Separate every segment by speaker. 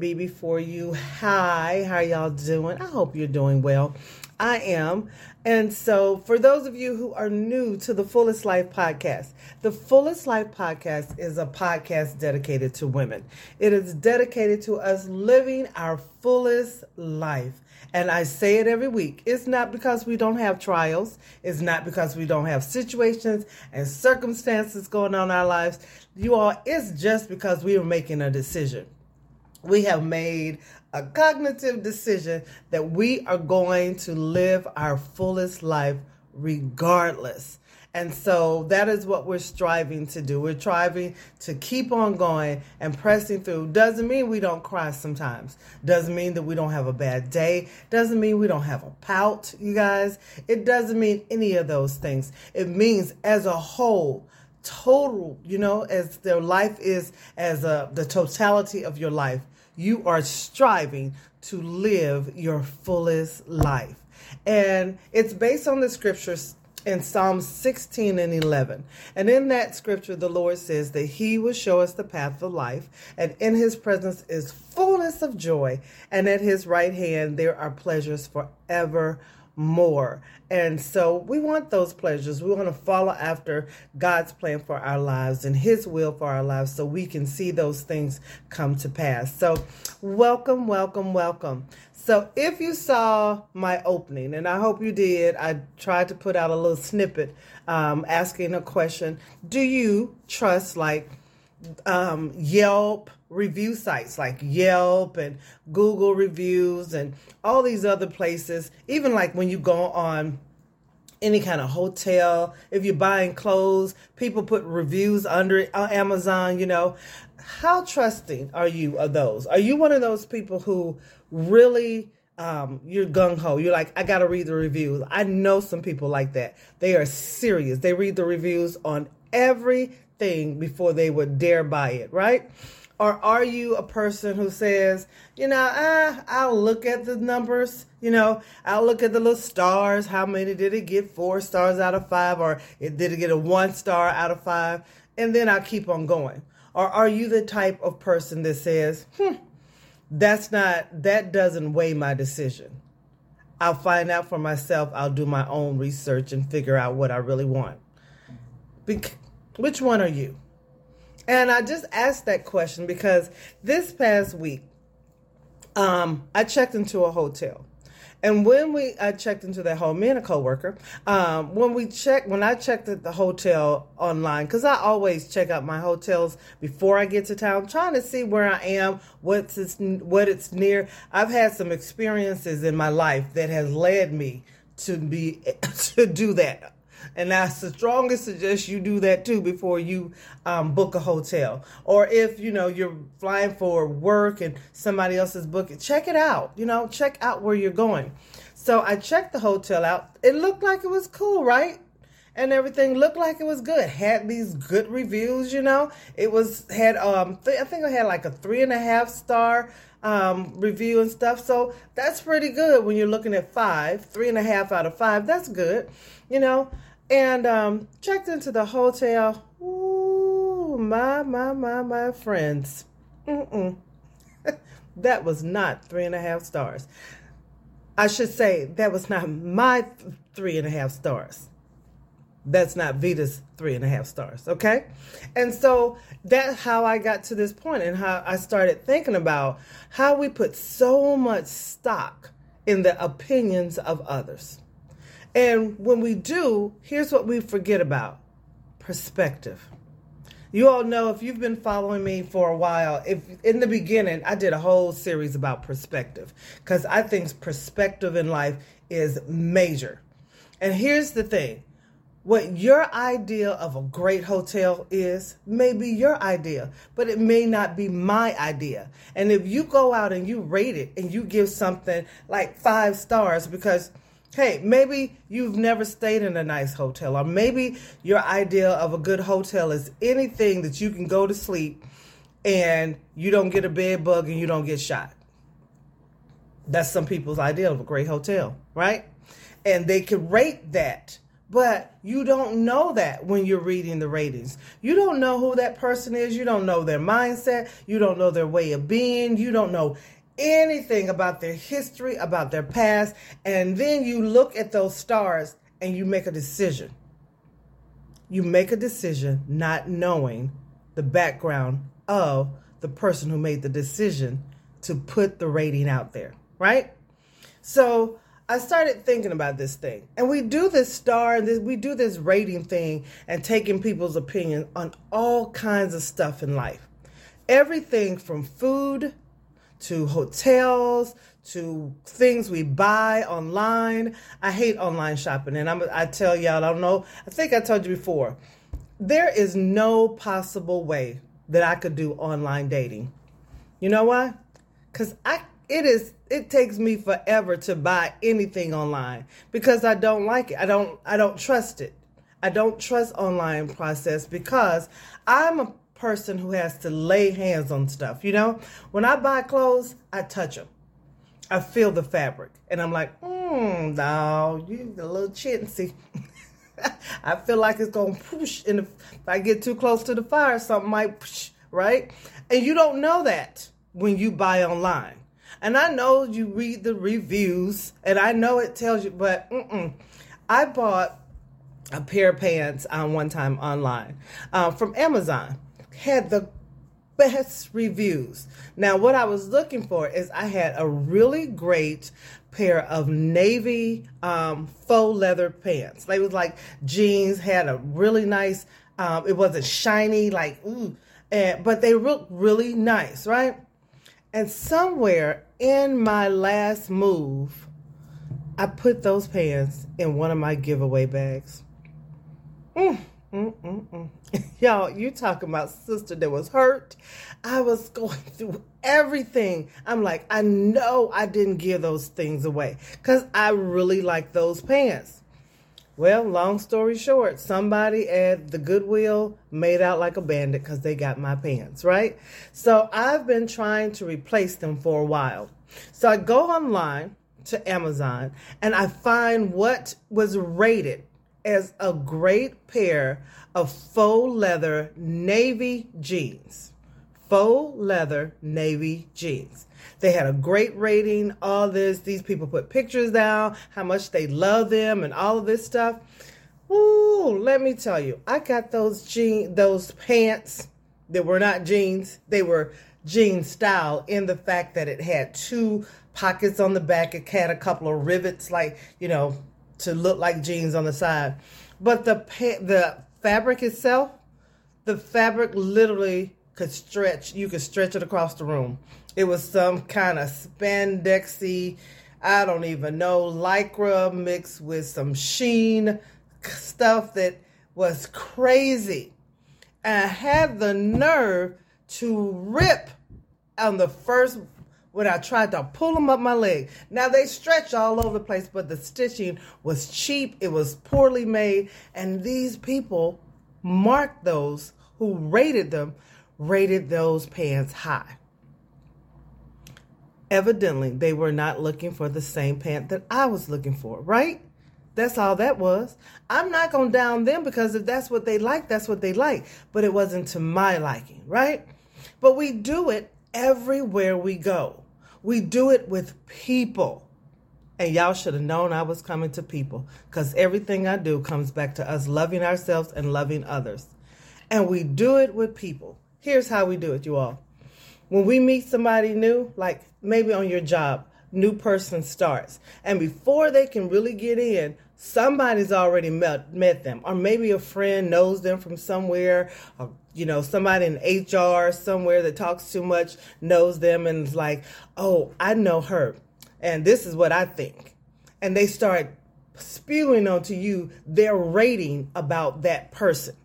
Speaker 1: be before you. Hi, how y'all doing? I hope you're doing well. I am. And so, for those of you who are new to the Fullest Life podcast, the Fullest Life podcast is a podcast dedicated to women. It is dedicated to us living our fullest life. And I say it every week. It's not because we don't have trials, it's not because we don't have situations and circumstances going on in our lives. You all, it's just because we are making a decision we have made a cognitive decision that we are going to live our fullest life regardless. And so that is what we're striving to do. We're striving to keep on going and pressing through. Doesn't mean we don't cry sometimes. Doesn't mean that we don't have a bad day. Doesn't mean we don't have a pout, you guys. It doesn't mean any of those things. It means as a whole, total, you know, as their life is as a the totality of your life you are striving to live your fullest life. And it's based on the scriptures in Psalm 16 and 11. And in that scripture, the Lord says that He will show us the path of life, and in His presence is fullness of joy, and at His right hand there are pleasures forever more. And so we want those pleasures. We want to follow after God's plan for our lives and His will for our lives so we can see those things come to pass. So, welcome, welcome, welcome. So, if you saw my opening, and I hope you did, I tried to put out a little snippet um, asking a question Do you trust like um, Yelp? Review sites like Yelp and Google reviews and all these other places. Even like when you go on any kind of hotel, if you're buying clothes, people put reviews under it on Amazon, you know. How trusting are you of those? Are you one of those people who really um, you're gung ho. You're like, I gotta read the reviews. I know some people like that. They are serious. They read the reviews on everything before they would dare buy it, right? Or are you a person who says, you know, ah, I'll look at the numbers, you know, I'll look at the little stars. How many did it get? Four stars out of five, or it, did it get a one star out of five? And then I'll keep on going. Or are you the type of person that says, hmm, that's not, that doesn't weigh my decision? I'll find out for myself. I'll do my own research and figure out what I really want. Be- which one are you? And I just asked that question because this past week, um, I checked into a hotel. And when we I checked into that home, me and a coworker, um, when we checked when I checked at the hotel online, because I always check out my hotels before I get to town, trying to see where I am, what's it's, what it's near. I've had some experiences in my life that has led me to be to do that and I strongly suggest you do that too before you um, book a hotel. Or if you know you're flying for work and somebody else is booking, check it out. You know, check out where you're going. So I checked the hotel out. It looked like it was cool, right? and everything looked like it was good. Had these good reviews, you know. It was had um th- I think I had like a three and a half star um review and stuff. So that's pretty good when you're looking at five, three and a half out of five. That's good, you know and um, checked into the hotel. Ooh, my, my, my, my friends. That was not three and a half stars. I should say that was not my three and a half stars. That's not Vita's three and a half stars, okay? And so that's how I got to this point and how I started thinking about how we put so much stock in the opinions of others. And when we do, here's what we forget about perspective. You all know if you've been following me for a while, if in the beginning I did a whole series about perspective because I think perspective in life is major. And here's the thing what your idea of a great hotel is may be your idea, but it may not be my idea. And if you go out and you rate it and you give something like five stars because Hey, maybe you've never stayed in a nice hotel, or maybe your idea of a good hotel is anything that you can go to sleep and you don't get a bed bug and you don't get shot. That's some people's idea of a great hotel, right? And they can rate that But you don't know that when you're reading the ratings. You don't know who that person is. You don't know their mindset. You don't know their way of being. You don't know anything about their history, about their past. And then you look at those stars and you make a decision. You make a decision not knowing the background of the person who made the decision to put the rating out there, right? So I started thinking about this thing, and we do this star, and this, we do this rating thing, and taking people's opinion on all kinds of stuff in life. Everything from food to hotels to things we buy online. I hate online shopping, and I'm, I tell y'all, I don't know. I think I told you before. There is no possible way that I could do online dating. You know why? Because I it is it takes me forever to buy anything online because I don't like it. I don't I don't trust it. I don't trust online process because I'm a person who has to lay hands on stuff, you know? When I buy clothes, I touch them. I feel the fabric and I'm like, "Hmm, no, you a little chintzy." I feel like it's going to push and if I get too close to the fire, something might push, right? And you don't know that when you buy online. And I know you read the reviews, and I know it tells you, but mm-mm. I bought a pair of pants on one time online uh, from Amazon. Had the best reviews. Now, what I was looking for is I had a really great pair of navy um, faux leather pants. They was like jeans, had a really nice. Um, it wasn't shiny, like ooh, and but they looked really nice, right? And somewhere in my last move, I put those pants in one of my giveaway bags. Mm, mm, mm, mm. Y'all, you talking about sister that was hurt. I was going through everything. I'm like, I know I didn't give those things away because I really like those pants. Well, long story short, somebody at the Goodwill made out like a bandit because they got my pants, right? So I've been trying to replace them for a while. So I go online to Amazon and I find what was rated as a great pair of faux leather navy jeans. Faux leather navy jeans. They had a great rating, all this. These people put pictures down, how much they love them, and all of this stuff. Ooh, let me tell you, I got those jeans, those pants that were not jeans. They were jean style in the fact that it had two pockets on the back. It had a couple of rivets, like you know, to look like jeans on the side. But the the fabric itself, the fabric literally could stretch. You could stretch it across the room. It was some kind of spandexy, I don't even know, lycra mixed with some sheen stuff that was crazy. And I had the nerve to rip on the first when I tried to pull them up my leg. Now they stretch all over the place, but the stitching was cheap, it was poorly made, and these people marked those who rated them rated those pants high. Evidently, they were not looking for the same pant that I was looking for, right? That's all that was. I'm not going to down them because if that's what they like, that's what they like. But it wasn't to my liking, right? But we do it everywhere we go. We do it with people. And y'all should have known I was coming to people because everything I do comes back to us loving ourselves and loving others. And we do it with people. Here's how we do it, you all. When we meet somebody new, like maybe on your job, new person starts. And before they can really get in, somebody's already met, met them. Or maybe a friend knows them from somewhere, or you know, somebody in HR somewhere that talks too much knows them and is like, oh, I know her. And this is what I think. And they start spewing onto you their rating about that person.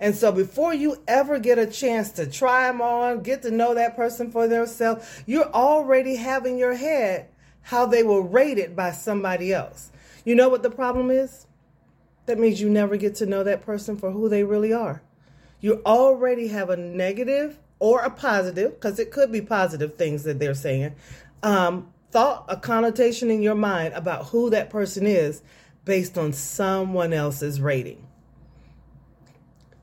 Speaker 1: And so before you ever get a chance to try them on, get to know that person for themselves, you're already having your head how they were rated by somebody else. You know what the problem is? That means you never get to know that person for who they really are. You already have a negative or a positive, because it could be positive things that they're saying, um, thought, a connotation in your mind about who that person is based on someone else's rating.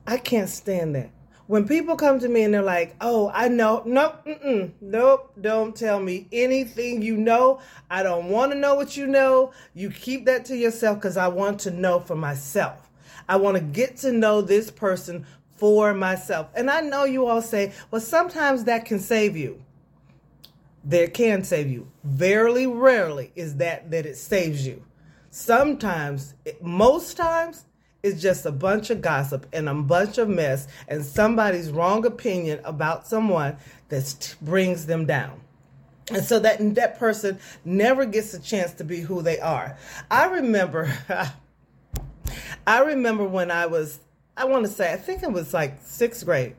Speaker 1: I can't stand that. When people come to me and they're like, "Oh, I know, nope, nope, don't tell me anything you know. I don't want to know what you know. You keep that to yourself because I want to know for myself. I want to get to know this person for myself." And I know you all say, "Well, sometimes that can save you." That can save you. Very rarely is that that it saves you. Sometimes, most times, it's just a bunch of gossip and a bunch of mess and somebody's wrong opinion about someone that brings them down. And so that that person never gets a chance to be who they are. I remember I remember when I was I want to say I think it was like 6th grade.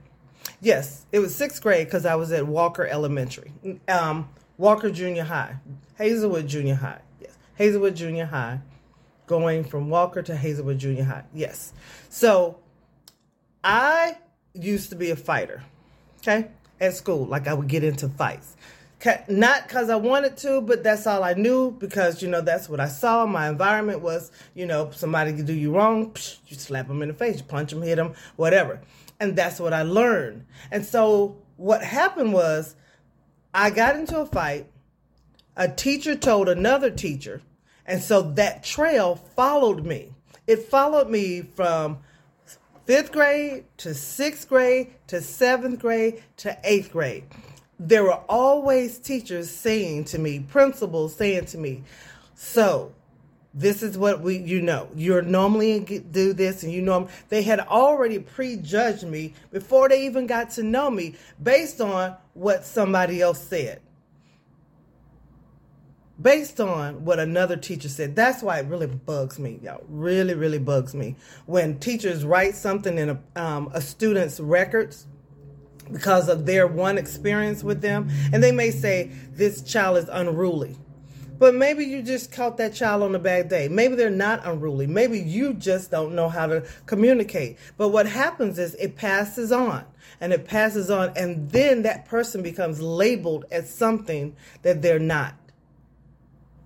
Speaker 1: Yes, it was 6th grade cuz I was at Walker Elementary. Um, Walker Junior High. Hazelwood Junior High. Yes. Hazelwood Junior High going from Walker to Hazelwood Junior High. Yes. So I used to be a fighter, okay, at school. Like I would get into fights. Not because I wanted to, but that's all I knew because, you know, that's what I saw. My environment was, you know, somebody could do you wrong, psh, you slap them in the face, you punch them, hit them, whatever. And that's what I learned. And so what happened was I got into a fight. A teacher told another teacher and so that trail followed me. It followed me from fifth grade to sixth grade to seventh grade to eighth grade. There were always teachers saying to me, principals saying to me, so this is what we you know you're normally do this and you know they had already prejudged me before they even got to know me based on what somebody else said based on what another teacher said. That's why it really bugs me, y'all. Really, really bugs me when teachers write something in a, um, a student's records because of their one experience with them, and they may say this child is unruly. But maybe you just caught that child on a bad day. Maybe they're not unruly. Maybe you just don't know how to communicate. But what happens is it passes on and it passes on, and then that person becomes labeled as something that they're not.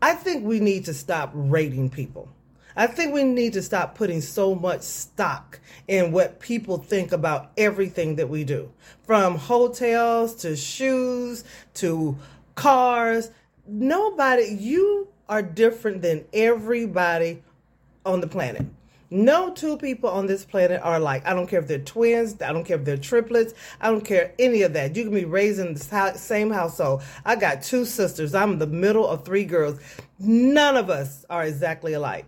Speaker 1: I think we need to stop rating people. I think we need to stop putting so much stock in what people think about everything that we do. From hotels to shoes to cars. Nobody, you are different than everybody on the planet. No two people on this planet are like. I don't care if they're twins. I don't care if they're triplets. I don't care any of that. You can be raised in the same household. I got two sisters. I'm the middle of three girls. None of us are exactly alike.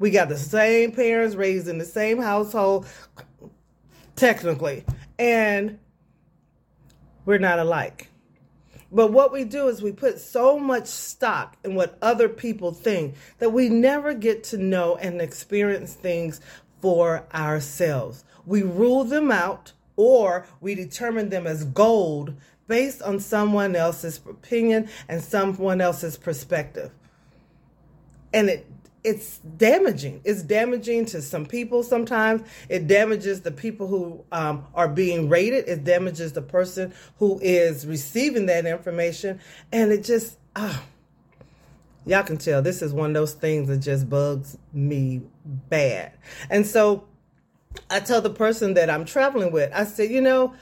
Speaker 1: We got the same parents, raised in the same household, technically, and we're not alike. But what we do is we put so much stock in what other people think that we never get to know and experience things for ourselves. We rule them out or we determine them as gold based on someone else's opinion and someone else's perspective. And it it's damaging. It's damaging to some people sometimes. It damages the people who um, are being rated. It damages the person who is receiving that information. And it just, ah, y'all can tell this is one of those things that just bugs me bad. And so I tell the person that I'm traveling with, I said, you know,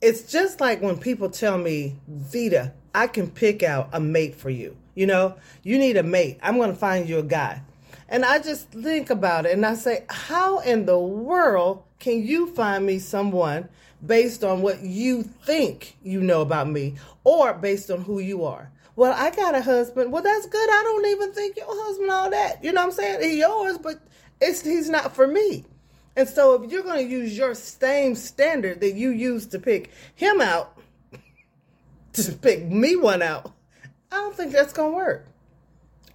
Speaker 1: it's just like when people tell me, Vita, I can pick out a mate for you. You know, you need a mate. I'm going to find you a guy. And I just think about it and I say, how in the world can you find me someone based on what you think you know about me or based on who you are? Well, I got a husband. Well, that's good. I don't even think your husband all that. You know what I'm saying? He's yours, but it's he's not for me. And so if you're going to use your same standard that you used to pick him out to pick me one out, I don't think that's going to work.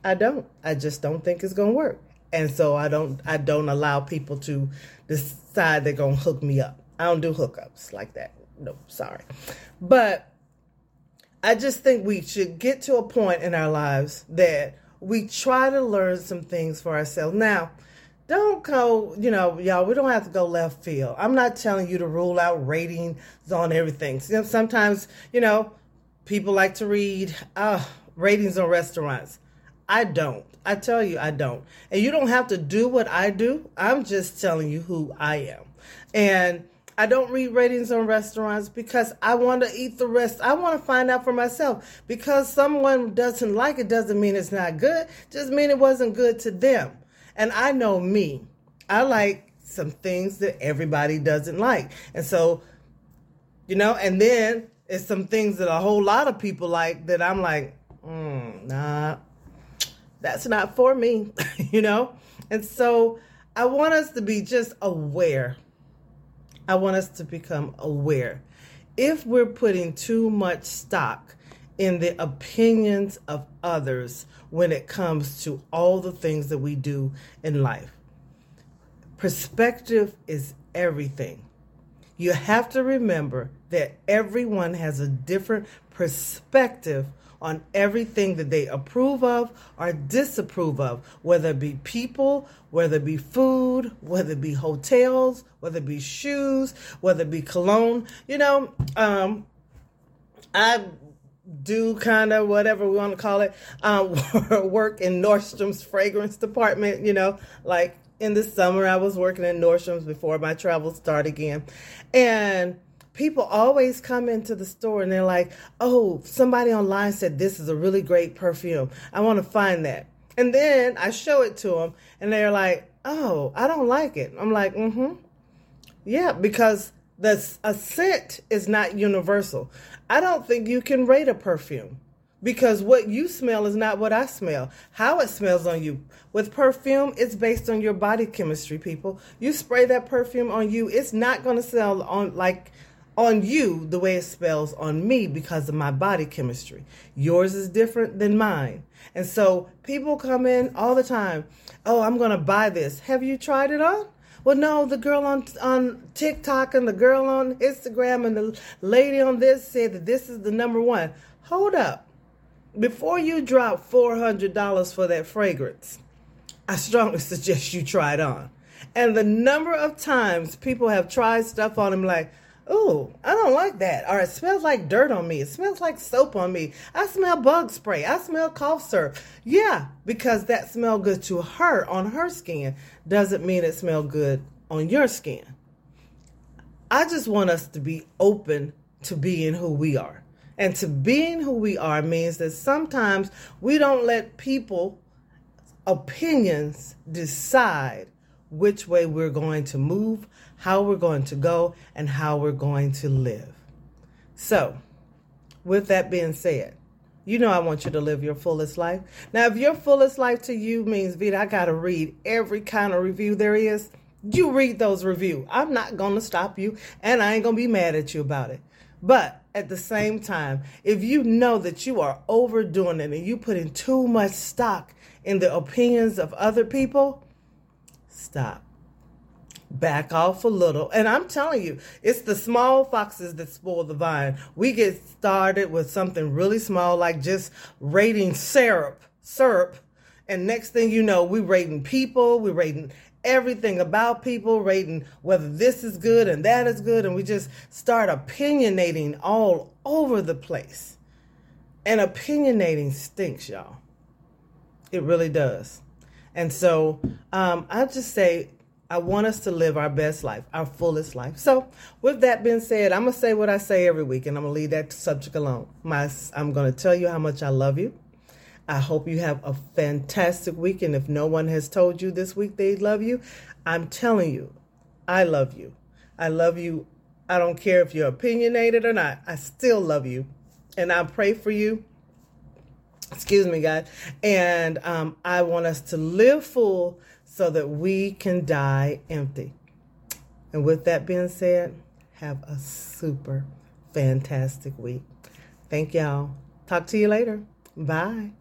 Speaker 1: I don't. I just don't think it's going to work. And so I don't I don't allow people to decide they're going to hook me up. I don't do hookups like that. No, sorry. But I just think we should get to a point in our lives that we try to learn some things for ourselves. Now, don't go, you know, y'all, we don't have to go left field. I'm not telling you to rule out ratings on everything. Sometimes, you know, people like to read uh, ratings on restaurants. I don't. I tell you, I don't. And you don't have to do what I do. I'm just telling you who I am. And I don't read ratings on restaurants because I want to eat the rest. I want to find out for myself. Because someone doesn't like it doesn't mean it's not good. Just mean it wasn't good to them. And I know me. I like some things that everybody doesn't like. And so, you know, and then it's some things that a whole lot of people like that I'm like, mm, nah, that's not for me, you know? And so I want us to be just aware. I want us to become aware. If we're putting too much stock in the opinions of others when it comes to all the things that we do in life, perspective is everything. You have to remember that everyone has a different perspective on everything that they approve of or disapprove of, whether it be people, whether it be food, whether it be hotels, whether it be shoes, whether it be cologne. You know, um, I do kind of whatever we want to call it, um, work in Nordstrom's fragrance department, you know, like in the summer I was working in Nordstrom's before my travels start again. And people always come into the store and they're like, oh, somebody online said this is a really great perfume. I want to find that. And then I show it to them and they're like, oh, I don't like it. I'm like, mm hmm. Yeah, because the a scent is not universal. I don't think you can rate a perfume because what you smell is not what I smell. How it smells on you. With perfume, it's based on your body chemistry, people. You spray that perfume on you, it's not going to smell on like on you the way it smells on me because of my body chemistry. Yours is different than mine. And so people come in all the time, "Oh, I'm going to buy this. Have you tried it on?" Well, no, the girl on on TikTok and the girl on Instagram and the lady on this said that this is the number one. Hold up. Before you drop $400 for that fragrance, I strongly suggest you try it on. And the number of times people have tried stuff on them like, Ooh, I don't like that. Or it smells like dirt on me. It smells like soap on me. I smell bug spray. I smell cough syrup. Yeah, because that smell good to her on her skin doesn't mean it smell good on your skin. I just want us to be open to being who we are. And to being who we are means that sometimes we don't let people opinions decide which way we're going to move, how we're going to go, and how we're going to live. So, with that being said, you know I want you to live your fullest life. Now, if your fullest life to you means, Vita, I got to read every kind of review there is, you read those reviews. I'm not going to stop you, and I ain't going to be mad at you about it. But at the same time, if you know that you are overdoing it and you putting too much stock in the opinions of other people, stop. Back off a little. And I'm telling you, it's the small foxes that spoil the vine. We get started with something really small, like just rating syrup, syrup. And next thing you know, we're rating people, We're rating everything about people, rating whether this is good and that is good. And we just start opinionating all over the place. And opinionating stinks, y'all. It really does. And so um, I'll just say, I want us to live our best life, our fullest life. So, with that being said, I'm going to say what I say every week, and I'm going to leave that subject alone. My, I'm going to tell you how much I love you. I hope you have a fantastic week. And if no one has told you this week they love you, I'm telling you, I love you. I love you. I don't care if you're opinionated or not. I still love you. And I pray for you excuse me, God. And um, I want us to live full so that we can die empty. And with that being said, have a super fantastic week. Thank y'all. Talk to you later. Bye.